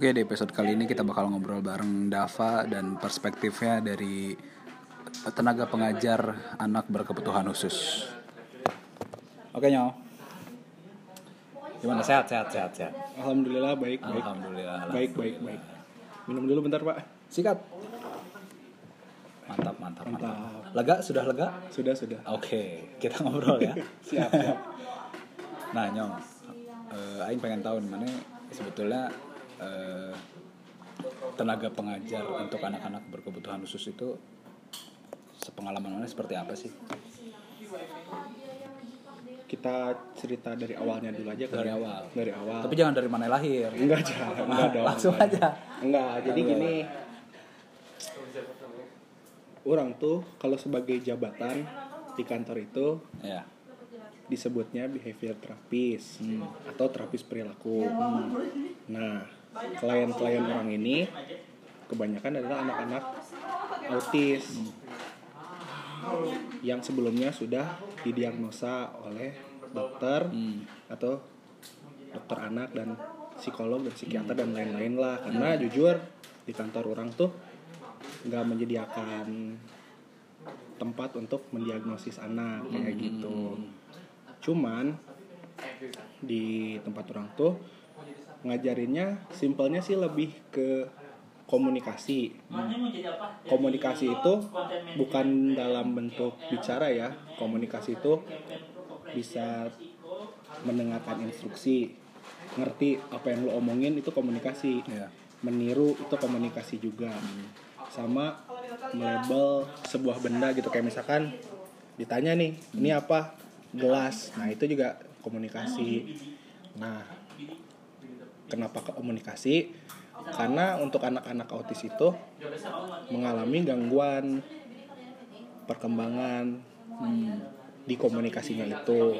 Oke, di episode kali ini kita bakal ngobrol bareng Dava dan perspektifnya dari tenaga pengajar anak berkebutuhan khusus. Oke, Nyo. Gimana sehat sehat sehat sehat? Alhamdulillah baik baik Alhamdulillah. baik baik baik. Minum dulu bentar pak. Sikat. Mantap, mantap, mantap. Mantap. Lega? Sudah lega? Sudah sudah. Oke, kita ngobrol ya. Siap. siap. Nah, Nyong, eh, Aing pengen tahu mana sebetulnya eh, tenaga pengajar untuk anak-anak berkebutuhan khusus itu sepengalaman mana seperti apa sih? Kita cerita dari awalnya dulu aja Dari ya. awal. Dari awal. Tapi jangan dari mana lahir. enggak jangan. Enggak dong. Langsung enggak. aja. Enggak. Jadi Enggak. gini. Orang tuh kalau sebagai jabatan di kantor itu Ya. disebutnya behavior terapis atau terapis perilaku. Nah, klien-klien orang ini kebanyakan adalah anak-anak autis yang sebelumnya sudah didiagnosa oleh dokter Hmm. atau dokter anak dan psikolog dan psikiater dan lain-lain lah. Karena jujur di kantor orang tuh nggak menyediakan tempat untuk mendiagnosis anak kayak gitu. Cuman di tempat orang tuh ngajarinnya simpelnya sih lebih ke komunikasi. Komunikasi itu bukan dalam bentuk bicara ya. Komunikasi itu bisa mendengarkan instruksi, ngerti apa yang lo omongin itu komunikasi. Ya. Meniru itu komunikasi juga. Sama melabel sebuah benda gitu kayak misalkan ditanya nih, ini apa? Gelas. Nah, itu juga komunikasi. Nah, kenapa komunikasi? Karena untuk anak-anak autis itu mengalami gangguan perkembangan hmm, di komunikasinya itu.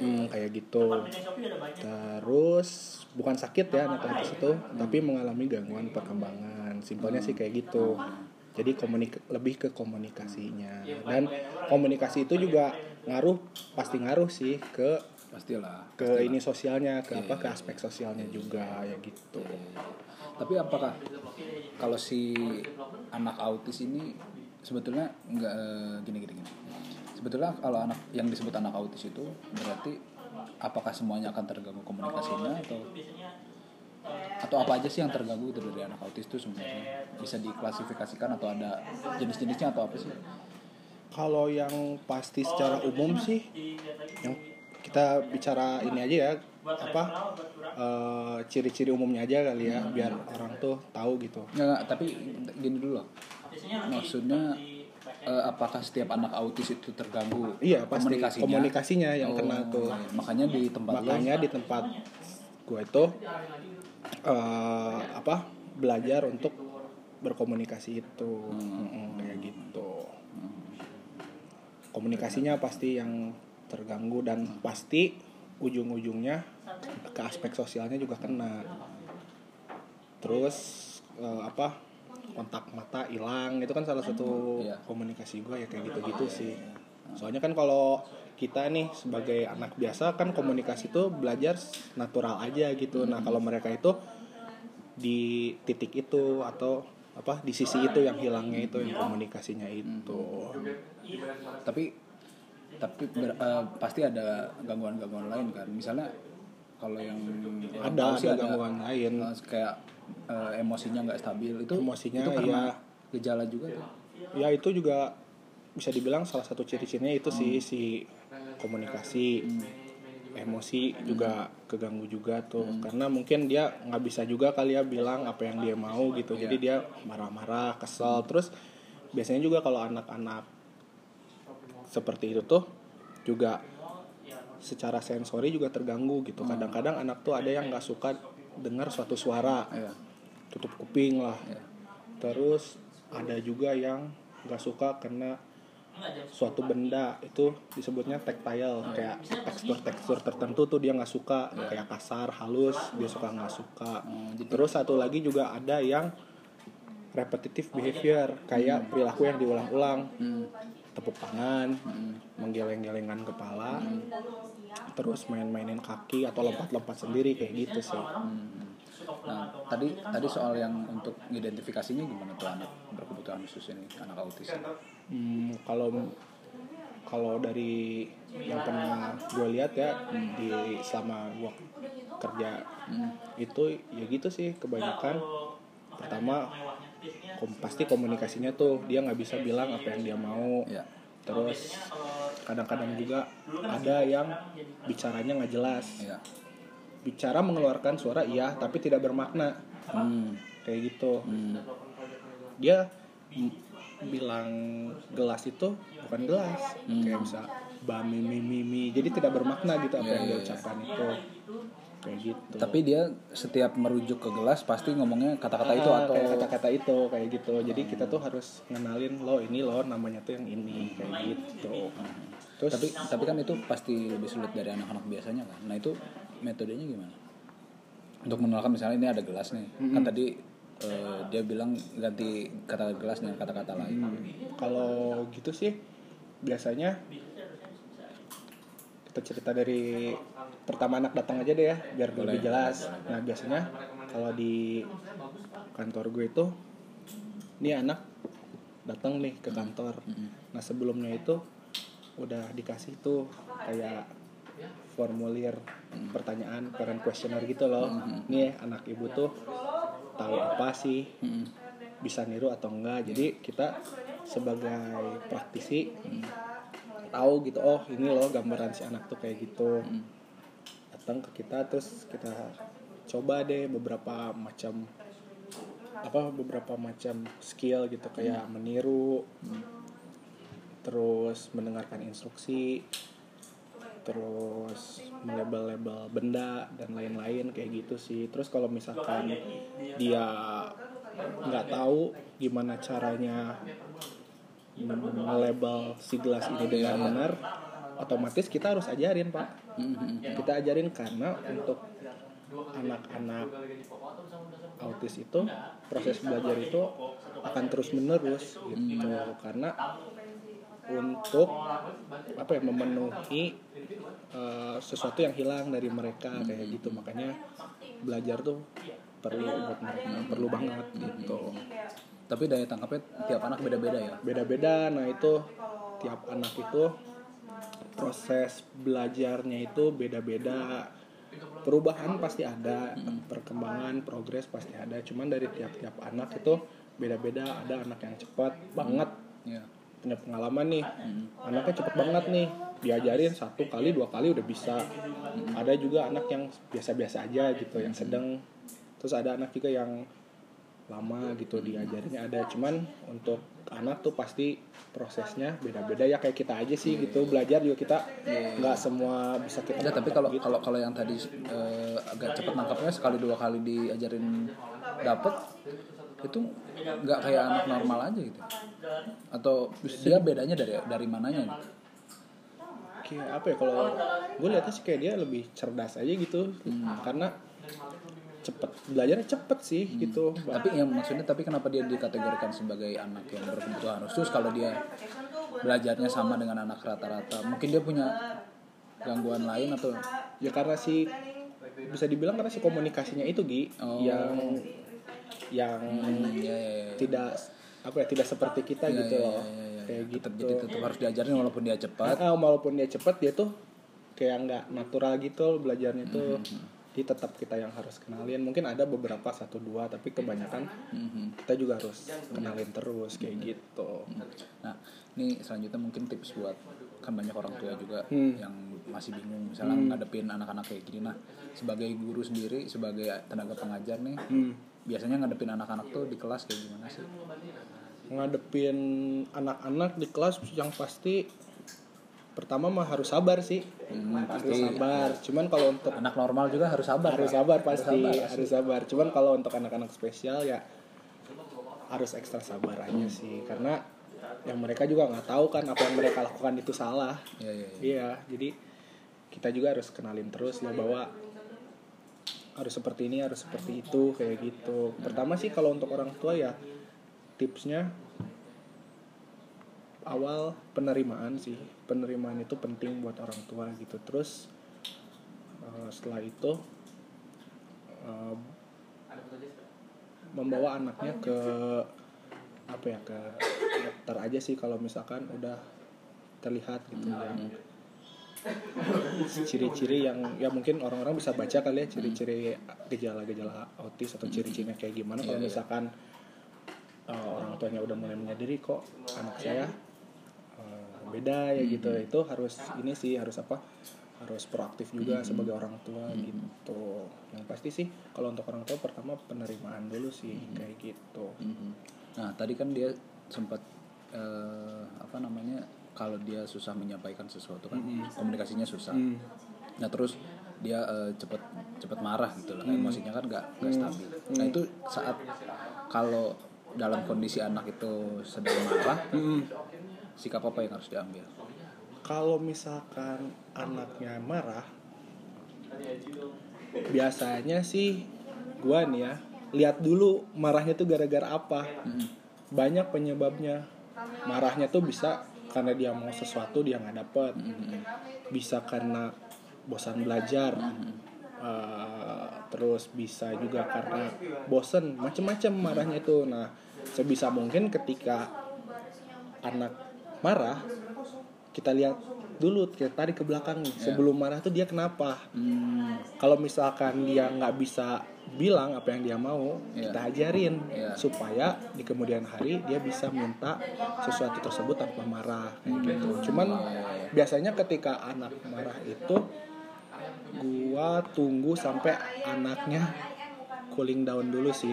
Hmm, kayak gitu. Terus bukan sakit ya anak autis itu tapi mengalami gangguan perkembangan. Simpelnya sih kayak gitu. Jadi komunik lebih ke komunikasinya. Dan komunikasi itu juga ngaruh pasti ngaruh sih ke Pastilah. ke ini sosialnya ke apa ke aspek sosialnya juga ya gitu Tapi apakah kalau si anak autis ini sebetulnya nggak eh, gini gini gini. Sebetulnya kalau anak yang disebut anak autis itu berarti apakah semuanya akan terganggu komunikasinya atau atau apa aja sih yang terganggu itu dari anak autis itu sebenarnya bisa diklasifikasikan atau ada jenis-jenisnya atau apa sih? kalau yang pasti secara umum sih yang kita bicara ini aja ya apa eh, ciri-ciri umumnya aja kali ya biar orang tuh tahu gitu. Nggak, nggak, tapi gini dulu loh. Maksudnya eh, apakah setiap anak autis itu terganggu iya pasti komunikasinya? komunikasinya, yang Oh, kena tuh. iya. Makanya di tempat lo makanya di tempat gue itu eh, apa belajar untuk berkomunikasi itu. Mm-mm, kayak gitu. Komunikasinya pasti yang terganggu dan pasti ujung-ujungnya ke aspek sosialnya juga kena. Terus eh, apa kontak mata hilang itu kan salah satu Iya. komunikasi gue ya kayak gitu-gitu sih. Soalnya kan kalau kita nih sebagai anak biasa kan komunikasi itu belajar natural aja gitu. Nah kalau mereka itu di titik itu atau apa di sisi itu yang hilangnya itu yang komunikasinya itu. Tapi tapi ber- eh, pasti ada gangguan-gangguan lain kan. Misalnya kalau yang ada sih ada gangguan lain. eh, kayak eh, emosinya nggak stabil. Itu Emosinya, itu karena iya. gejala juga ya itu juga bisa dibilang salah satu ciri-cirinya itu sih si komunikasi. Emosi juga keganggu juga tuh. Karena mungkin dia nggak bisa juga kali ya bilang apa yang dia mau gitu. Jadi dia marah-marah kesel. Terus biasanya juga kalau anak-anak seperti itu tuh juga secara sensori juga terganggu gitu. Kadang-kadang anak tuh ada yang nggak suka dengar suatu suara. Iya. tutup kuping lah. Iya. terus ada juga yang nggak suka karena suatu benda. Itu disebutnya tactile kayak tekstur-tekstur tertentu tuh dia nggak suka. Kayak kasar halus dia suka nggak suka. Terus satu lagi juga ada yang repetitive behavior kayak perilaku yang diulang-ulang. Hmm. Tepuk tangan menggeleng-gelengkan kepala terus main-mainin kaki atau lompat-lompat sendiri kayak gitu sih. Nah, tadi tadi soal yang untuk identifikasinya gimana tuh anak berkebutuhan khusus ini, anak autis? Hmm, kalau kalau dari yang pernah gue lihat ya di selama gue kerja itu ya gitu sih kebanyakan. Pertama kom- pasti komunikasinya tuh dia nggak bisa bilang apa yang dia mau Ya. terus kadang-kadang juga ada yang bicaranya nggak jelas Ya. bicara mengeluarkan suara iya tapi tidak bermakna Hmm. kayak gitu Hmm. dia bilang gelas itu bukan gelas kayak bisa bami mi mi mi jadi tidak bermakna gitu apa Iya, yang dia iya, iya. ucapkan itu kayak gitu Tapi dia setiap merujuk ke gelas pasti ngomongnya kata-kata itu Ah, atau kayak kata-kata itu kayak gitu jadi kita tuh harus ngenalin lo ini lo namanya tuh yang ini kayak gitu terus tapi tapi kan itu pasti lebih sulit dari anak-anak biasanya kan. Nah, itu metodenya gimana? Untuk mengenalkan misalnya ini ada gelas nih. Kan tadi eh, dia bilang ganti kata gelas dengan kata-kata lain. kalau gitu sih biasanya kita cerita dari pertama anak datang aja deh ya biar Boleh, lebih jelas nah biasanya kalau di kantor gue itu ini anak datang nih ke kantor. Nah sebelumnya itu udah dikasih tuh kayak formulir pertanyaan parent questionnaire gitu loh. Nih anak ibu tuh tahu apa sih? Bisa niru atau enggak? Jadi kita sebagai praktisi tahu gitu oh ini loh gambaran si anak tuh kayak gitu. Datang ke kita terus kita coba deh beberapa macam apa beberapa macam skill gitu kayak meniru terus mendengarkan instruksi terus melabel-label benda dan lain-lain kayak gitu sih. Terus kalau misalkan dia nggak tahu gimana caranya nge-label si gelas ini dengan benar otomatis kita harus ajarin pak. Mm-mm. kita ajarin karena untuk anak-anak autis itu proses belajar itu akan terus menerus gitu karena untuk apa ya memenuhi eh, sesuatu yang hilang dari mereka kayak gitu. Makanya belajar tuh perlu buat mereka perlu banget gitu Tapi daya tangkapnya tiap anak beda-beda ya. beda-beda nah itu tiap anak itu proses belajarnya itu beda-beda. Perubahan pasti ada perkembangan progres pasti ada. Cuman dari tiap-tiap anak itu beda-beda. Ada anak yang cepat banget. Ya. punya pengalaman nih. Anaknya cepet banget nih. Diajarin satu kali dua kali udah bisa. Ada juga anak yang biasa-biasa aja gitu yang sedang. Terus ada anak juga yang lama gitu diajarinnya ada cuman untuk anak tuh pasti prosesnya beda-beda ya kayak kita aja sih gitu belajar juga kita nggak semua bisa kita Enggak, tapi kalau gitu. kalau kalau yang tadi eh, agak cepat nangkapnya sekali dua kali diajarin dapet itu nggak kayak anak normal aja gitu. Atau dia bedanya dari dari mananya gitu. kayak apa ya kalau gue lihatnya sih kayak dia lebih cerdas aja gitu karena cepet belajarnya cepet sih gitu Tapi yang maksudnya tapi kenapa dia dikategorikan sebagai anak yang berkebutuhan khusus kalau dia belajarnya sama dengan anak rata-rata? Mungkin dia punya gangguan lain atau ya karena si bisa dibilang karena si komunikasinya itu Gi Oh. yang yang Hmm, ya, ya, ya. tidak apa ya tidak seperti kita Ya, gitu ya, loh ya, ya, ya. kayak gitu Tetap- Jadi tetap harus diajarin walaupun dia cepat. Ah, walaupun dia cepat dia tuh kayak nggak natural gitu belajarnya tuh Hmm, jadi tetap kita yang harus kenalin mungkin ada beberapa satu dua tapi kebanyakan Mhm. kita juga harus kenalin terus kayak gitu Nah, ini selanjutnya mungkin tips buat kan banyak orang tua juga Hmm. yang masih bingung misalnya ngadepin anak-anak kayak gini. Nah, sebagai guru sendiri, sebagai tenaga pengajar nih, hmm. biasanya ngadepin anak-anak tuh di kelas kayak gimana sih? ngadepin anak-anak di kelas yang pasti pertama mah harus sabar sih. Hmm, harus pasti. sabar. Cuman kalau untuk anak normal juga harus sabar. harus sabar pasti. sabar, harus sabar. Cuman kalau untuk anak-anak spesial ya harus ekstra sabar aja sih. Karena yang mereka juga nggak tahu kan apa yang mereka lakukan itu salah. Iya, iya, iya. iya jadi kita juga harus kenalin terus loh bahwa harus seperti ini harus seperti itu kayak gitu. Pertama sih kalau untuk orang tua ya tipsnya awal penerimaan sih. Penerimaan itu penting buat orang tua gitu. Terus eh, setelah itu eh, membawa anaknya ke apa ya ke dokter aja sih kalau misalkan udah terlihat gitu ya ciri-ciri yang ya mungkin orang-orang bisa baca kali ya ciri-ciri gejala-gejala autis atau ciri-cirinya kayak gimana. Kalau Iya, iya. misalkan uh, orang tuanya udah mulai menyadari kok anak saya uh, beda ya gitu. Itu harus ini sih harus apa harus proaktif juga sebagai orang tua gitu. Yang pasti sih kalau untuk orang tua pertama penerimaan dulu sih kayak gitu. Mhm. Nah tadi kan dia sempat eh, apa namanya kalau dia susah menyampaikan sesuatu kan komunikasinya susah. Hmm. Nah terus dia eh, cepet cepet marah gitu loh, emosinya kan nggak nggak stabil. Nah itu saat kalau dalam kondisi anak itu sedang marah, sikap apa yang harus diambil? kalau misalkan anaknya marah biasanya sih gua nih ya lihat dulu marahnya tuh gara-gara apa. Banyak penyebabnya. Marahnya tuh bisa karena dia mau sesuatu dia nggak dapet. Bisa karena bosan belajar. Eh, terus bisa juga karena bosen macem-macem marahnya itu nah sebisa mungkin ketika anak marah kita lihat dulu kita tarik ke belakang nih. Sebelum marah tuh dia kenapa? Hmm, kalau misalkan dia nggak bisa bilang apa yang dia mau Iya. kita ajarin Iya. supaya di kemudian hari dia bisa minta sesuatu tersebut tanpa marah kayak gitu. Cuman biasanya ketika anak marah itu gua tunggu sampai anaknya cooling down dulu sih.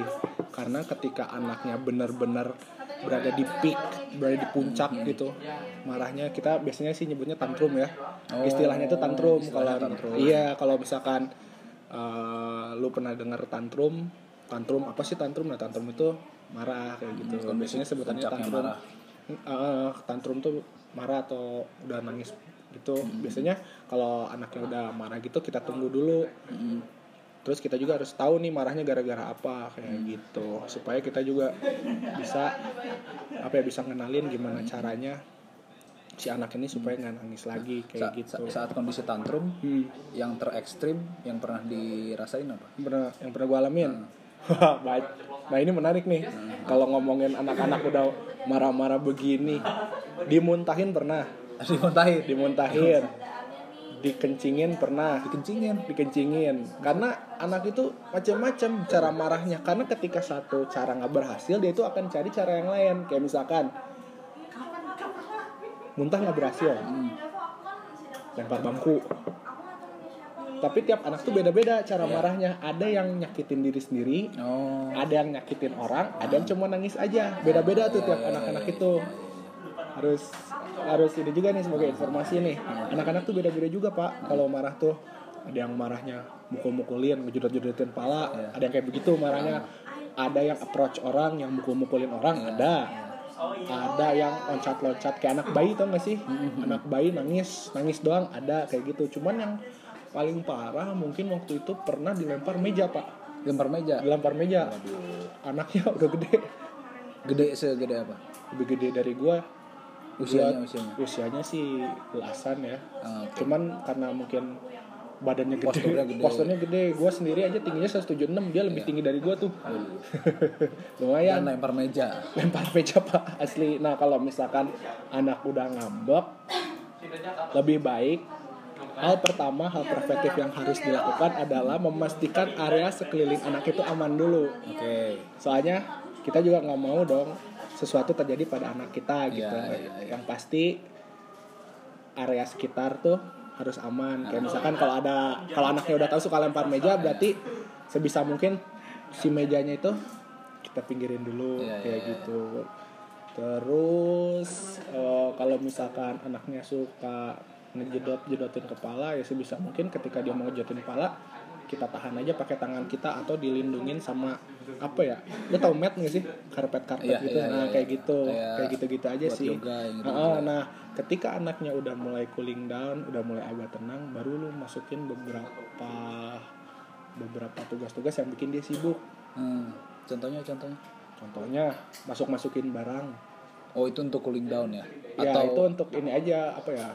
Karena ketika anaknya benar-benar berada di peak berada di puncak gitu. Marahnya kita biasanya sih nyebutnya tantrum ya. Oh, istilahnya itu tantrum. Kalau tantrum. iya kalau misalkan eh, lu pernah dengar tantrum tantrum apa sih tantrum? Nah tantrum itu marah kayak gitu. Hmm, biasanya sebutannya tantrum. marah. Eh, tantrum tuh marah atau udah nangis gitu. Hmm. biasanya kalau anaknya udah marah gitu kita tunggu dulu. Hmm. Terus kita juga harus tahu nih marahnya gara-gara apa kayak Hmm. gitu. Supaya kita juga bisa apa ya bisa ngenalin gimana caranya si anak ini supaya nggak nangis lagi kayak Sa- gitu. sa- saat kondisi tantrum Hmm. yang terekstrim yang pernah dirasain apa? Yang pernah yang pernah gue alamin. Hmm. baik. Nah ini menarik nih. Kalau ngomongin anak-anak udah marah-marah begini dimuntahin pernah? Dimuntahin, dimuntahin dikencingin pernah. Dikencingin. dikencingin. Karena anak itu macam-macam cara marahnya. Karena ketika satu cara nggak berhasil dia itu akan cari cara yang lain. Kayak misalkan muntah nggak berhasil. Lempar bangku tapi tiap anak tuh beda-beda cara marahnya. Ada yang nyakitin diri sendiri Oh, ada yang nyakitin orang ada yang cuma nangis aja. Beda-beda tuh tiap anak-anak itu. harus harus ini juga nih sebagai informasi nih. Anak-anak tuh beda-beda juga pak. Kalau marah tuh ada yang marahnya mukul-mukulin ngejedot-jedotin pala ada yang kayak begitu marahnya. Ada yang approach orang yang mukul-mukulin orang ada. Ada yang loncat-loncat kayak anak bayi tau gak sih? Anak bayi nangis nangis doang ada kayak gitu. Cuman yang paling parah mungkin waktu itu pernah dilempar meja pak. Lempar meja. dilempar meja. Anaknya udah gede. Gede segede apa? lebih gede dari gua Usianya, usianya. usianya sih belasan ya Ah, oke. cuman karena mungkin badannya gede Posturnya gede. posturnya gede gua sendiri aja tingginya 176 dia lebih tinggi dari gua tuh lumayan Dan lempar meja. lempar meja pak asli nah kalau misalkan anak udah ngambek lebih baik hal pertama hal preventif yang harus dilakukan adalah memastikan area sekeliling anak itu aman dulu Oke. soalnya kita juga nggak mau dong sesuatu terjadi pada anak kita gitu Iya, iya, iya. yang pasti area sekitar tuh harus aman kayak misalkan kalau ada kalau anaknya udah tahu suka lempar meja berarti sebisa mungkin si mejanya itu kita pinggirin dulu Iya, kayak iya, iya. gitu terus eh, kalau misalkan anaknya suka ngejedot jedotin kepala ya sebisa mungkin ketika dia mau ngejedotin kepala kita tahan aja pakai tangan kita atau dilindungin sama apa ya lo tau mat nggak sih karpet karpet Iya, gitu iya, nah iya, kayak iya. gitu Kayak kayak gitu gitu aja buat sih yoga gitu Heeh, nah ketika anaknya udah mulai cooling down udah mulai agak tenang baru lu masukin beberapa beberapa tugas-tugas yang bikin dia sibuk Hmm. Contohnya, contohnya. contohnya masuk masukin barang Oh itu untuk cooling down ya? ya Atau itu untuk ini aja apa ya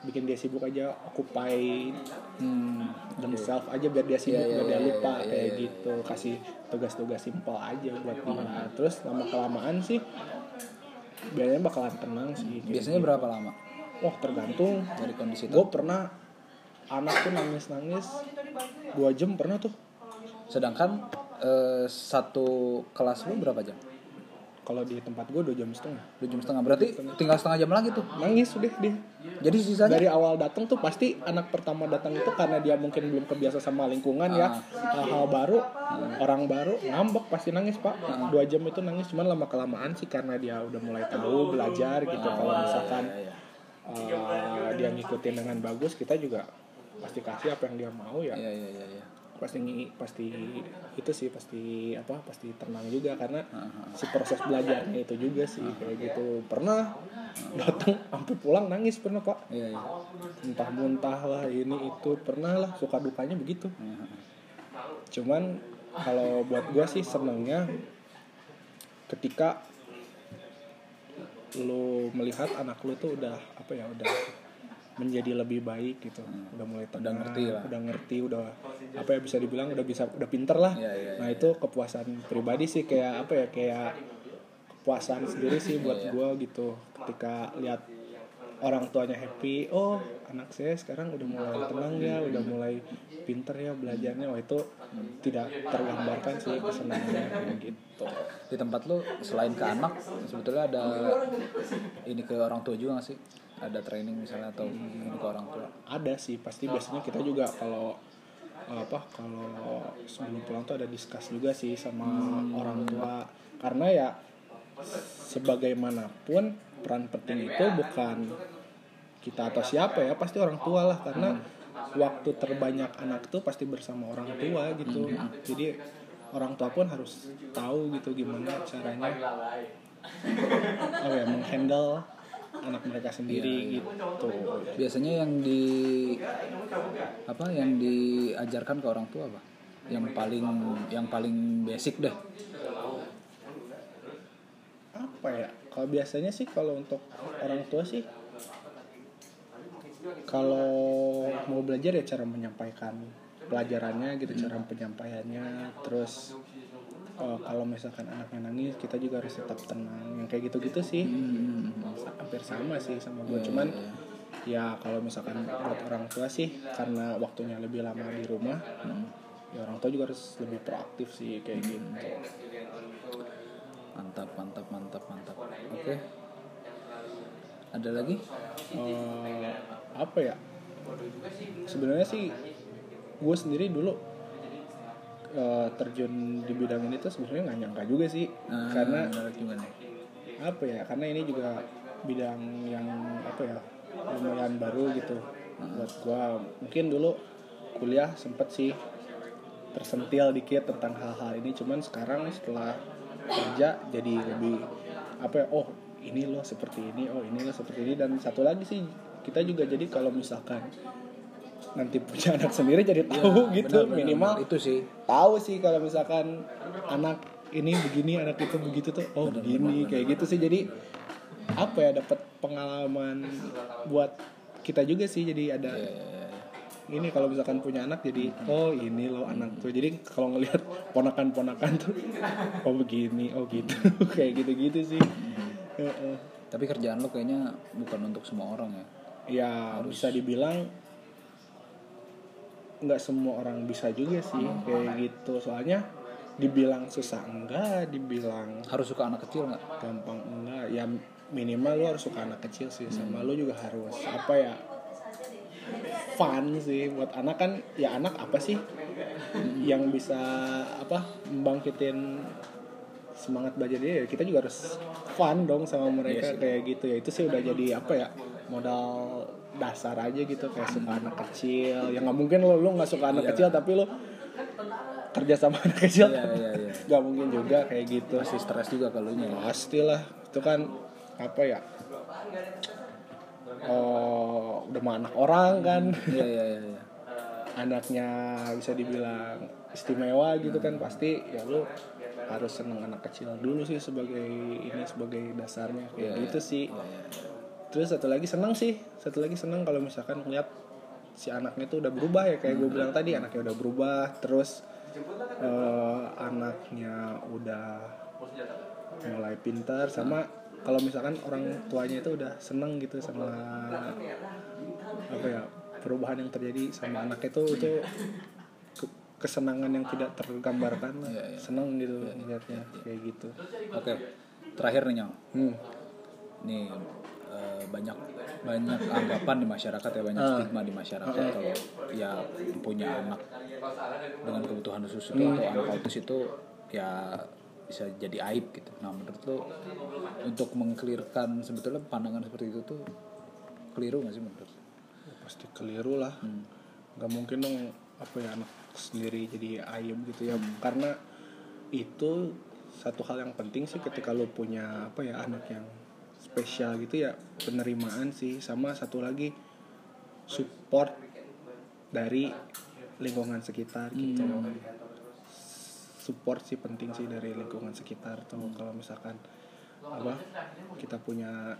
bikin dia sibuk aja occupy Hmm. themselves aja biar dia sibuk Iya, iya, biar dia iya, lupa iya, kayak iya, iya. gitu kasih tugas-tugas simpel aja buat dia terus lama kelamaan sih biasanya bakalan tenang sih Biasanya gitu. berapa lama wah tergantung dari kondisi gue pernah anak tuh nangis nangis dua jam pernah tuh Sedangkan eh, satu kelas lu berapa jam? Kalau di tempat gue dua jam setengah. Dua jam setengah. Berarti tinggal setengah jam lagi tuh. nangis udah dia Jadi sisanya? Dari awal datang tuh pasti anak pertama datang itu karena dia mungkin belum kebiasa sama lingkungan ya. Hal-hal baru orang baru ngambek pasti nangis pak. Dua jam itu nangis cuman lama kelamaan sih karena dia udah mulai tahu belajar gitu. kalau misalkan Iya, iya. uh, dia ngikutin dengan bagus kita juga pasti kasih apa yang dia mau ya. Iya, iya, iya, iya. Pasti pasti itu sih pasti apa pasti tenang juga karena si proses belajarnya itu juga sih kayak gitu. Pernah datang sampai pulang nangis pernah pak. Iya, iya. entah muntah lah ini itu pernah lah suka dukanya begitu. Cuman kalau buat gua sih senengnya ketika lu melihat anak lu tuh udah apa ya udah menjadi lebih baik gitu. Udah mulai tenang, ngerti lah. udah ngerti udah apa ya bisa dibilang udah bisa udah pinter lah. Iya, iya, nah itu kepuasan pribadi sih kayak apa ya kayak kepuasan sendiri sih buat Iya, iya. gua gitu. Ketika lihat orang tuanya happy oh anak saya sekarang udah mulai tenang ya udah mulai pinter ya belajarnya. Wah itu tidak tergambarkan sih kesenangannya kayak gitu. Di tempat lu selain ke anak sebetulnya ada ini ke orang tua juga gak sih? Ada training misalnya atau ini ke orang tua? ada sih pasti biasanya kita juga kalau apa kalau sebelum pulang tuh ada diskus juga sih sama orang tua. Karena ya sebagaimanapun peran penting itu bukan kita atau siapa ya pasti orang tua lah. Karena waktu terbanyak anak tuh pasti bersama orang tua gitu. Jadi orang tua pun harus tahu gitu gimana caranya. Oh ya menghandle anak mereka sendiri gitu Biasanya yang di apa yang diajarkan ke orang tua apa? Yang paling yang paling basic deh. apa ya kalau biasanya sih kalau untuk orang tua sih kalau mau belajar ya cara menyampaikan pelajarannya gitu cara penyampaiannya terus eh, kalau misalkan anaknya nangis kita juga harus tetap tenang yang kayak gitu-gitu sih Hmm. hampir sama sih sama gue cuman ya kalau misalkan buat orang tua sih karena waktunya lebih lama di rumah ya orang tua juga harus lebih proaktif sih kayak gitu Mantap, mantap, mantap, mantap. Oke. Ada lagi? eh, apa ya sebenarnya sih gue sendiri dulu eh, terjun di bidang ini tuh sebenarnya nggak nyangka juga sih. Nah, karena gimana? apa ya karena ini juga bidang yang apa ya lumayan baru gitu. Buat gue mungkin dulu kuliah sempet sih tersentil dikit tentang hal-hal ini. Cuman sekarang setelah kerja jadi lebih apa ya oh ini loh seperti ini oh ini loh seperti ini. Dan satu lagi sih kita juga jadi kalau misalkan nanti punya anak sendiri jadi tahu gitu Benar, benar, minimal benar. itu sih. tahu sih kalau misalkan anak ini begini anak itu begitu tuh oh begini kayak gitu sih jadi apa ya dapat pengalaman buat kita juga sih jadi ada Ya, ya, ya. ini kalau misalkan punya anak jadi oh ini loh anak tuh jadi kalau ngelihat ponakan-ponakan tuh oh begini oh gitu kayak gitu-gitu sih Heeh. Tapi kerjaan lo kayaknya bukan untuk semua orang ya. ya bisa dibilang nggak semua orang bisa juga sih kayak gitu. Soalnya dibilang susah enggak dibilang Harus suka anak kecil nggak? gampang enggak ya minimal lu harus suka anak kecil sih. Sama lu juga harus apa ya fun sih. Buat anak kan ya anak apa sih yang bisa apa membangkitin semangat belajar dia? Ya kita juga harus fun dong sama mereka Iya sih. kayak gitu. Ya itu sih udah jadi apa ya modal dasar aja gitu kayak suka anak kecil ya nggak mungkin lo lu nggak suka anak Iya. kecil tapi lo kerja sama anak kecil Iya, iya, iya. nggak mungkin juga kayak gitu Pasti stres juga kalau nya. pastilah itu kan apa ya oh udah mah anak orang kan Iya, iya, iya, iya. anaknya bisa dibilang istimewa gitu kan pasti ya lu harus seneng anak kecil dulu sih sebagai ini sebagai dasarnya kayak Iya, gitu sih Iya, iya, iya. Terus satu lagi seneng sih satu lagi seneng kalau misalkan ngeliat si anaknya tuh udah berubah ya kayak gue bilang tadi anaknya udah berubah terus eh, anaknya udah mulai pintar sama kalau misalkan orang tuanya itu udah seneng gitu sama apa ya perubahan yang terjadi sama anaknya itu itu ke- kesenangan yang tidak tergambarkan lah. Iya, iya. seneng gitu melihatnya kayak gitu Oke, terakhir nih Nyong. hmm. Nih banyak banyak anggapan di masyarakat ya banyak Ah. stigma di masyarakat kalau ya punya anak dengan kebutuhan khusus Hmm. itu atau anak autis itu ya bisa jadi aib gitu. Nah menurut lo untuk mengklirkan sebetulnya pandangan seperti itu tuh keliru nggak sih menurut? lo? pasti keliru lah Hmm. nggak mungkin dong apa ya anak sendiri jadi ayam gitu ya karena itu satu hal yang penting sih ketika lo punya apa ya anak yang spesial gitu ya penerimaan sih. Sama satu lagi support dari lingkungan sekitar gitu. Support sih penting sih dari lingkungan sekitar tuh. Kalau misalkan apa kita punya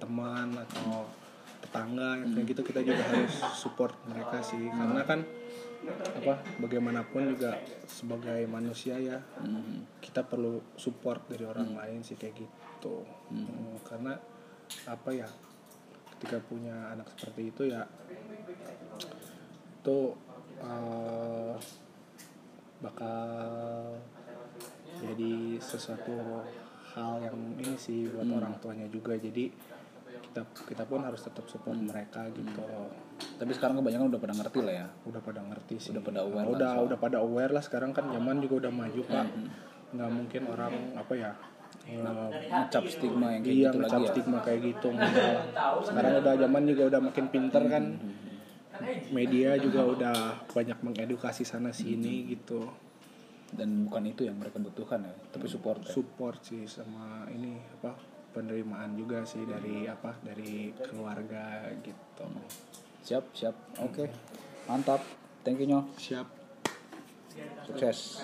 teman atau tetangga yang kayak gitu kita juga harus support mereka sih. Karena kan apa bagaimanapun juga sebagai manusia ya Hmm. kita perlu support dari orang lain sih kayak gitu. Hmm, karena apa ya ketika punya anak seperti itu ya itu eh, bakal jadi sesuatu hal yang ini sih buat orang tuanya juga. Jadi kita kita pun harus tetap support mereka gitu. Tapi sekarang kebanyakan udah pada ngerti lah ya. udah pada ngerti sih. Udah pada aware lah udah soal- udah pada aware lah. Sekarang kan zaman juga udah maju pak. Nggak mungkin orang apa ya eh, Ngecap stigma yang kayak iya gitu lagi ya. stigma kayak gitu sekarang udah zaman juga udah makin pinter kan. Media juga udah banyak mengedukasi sana sini gitu. Dan bukan itu yang mereka butuhkan ya, tapi support ya. support sih sama ini apa penerimaan juga sih dari apa dari keluarga gitu Siap, siap. Oke. Mantap. Thank you, Nyo. siap Sukses.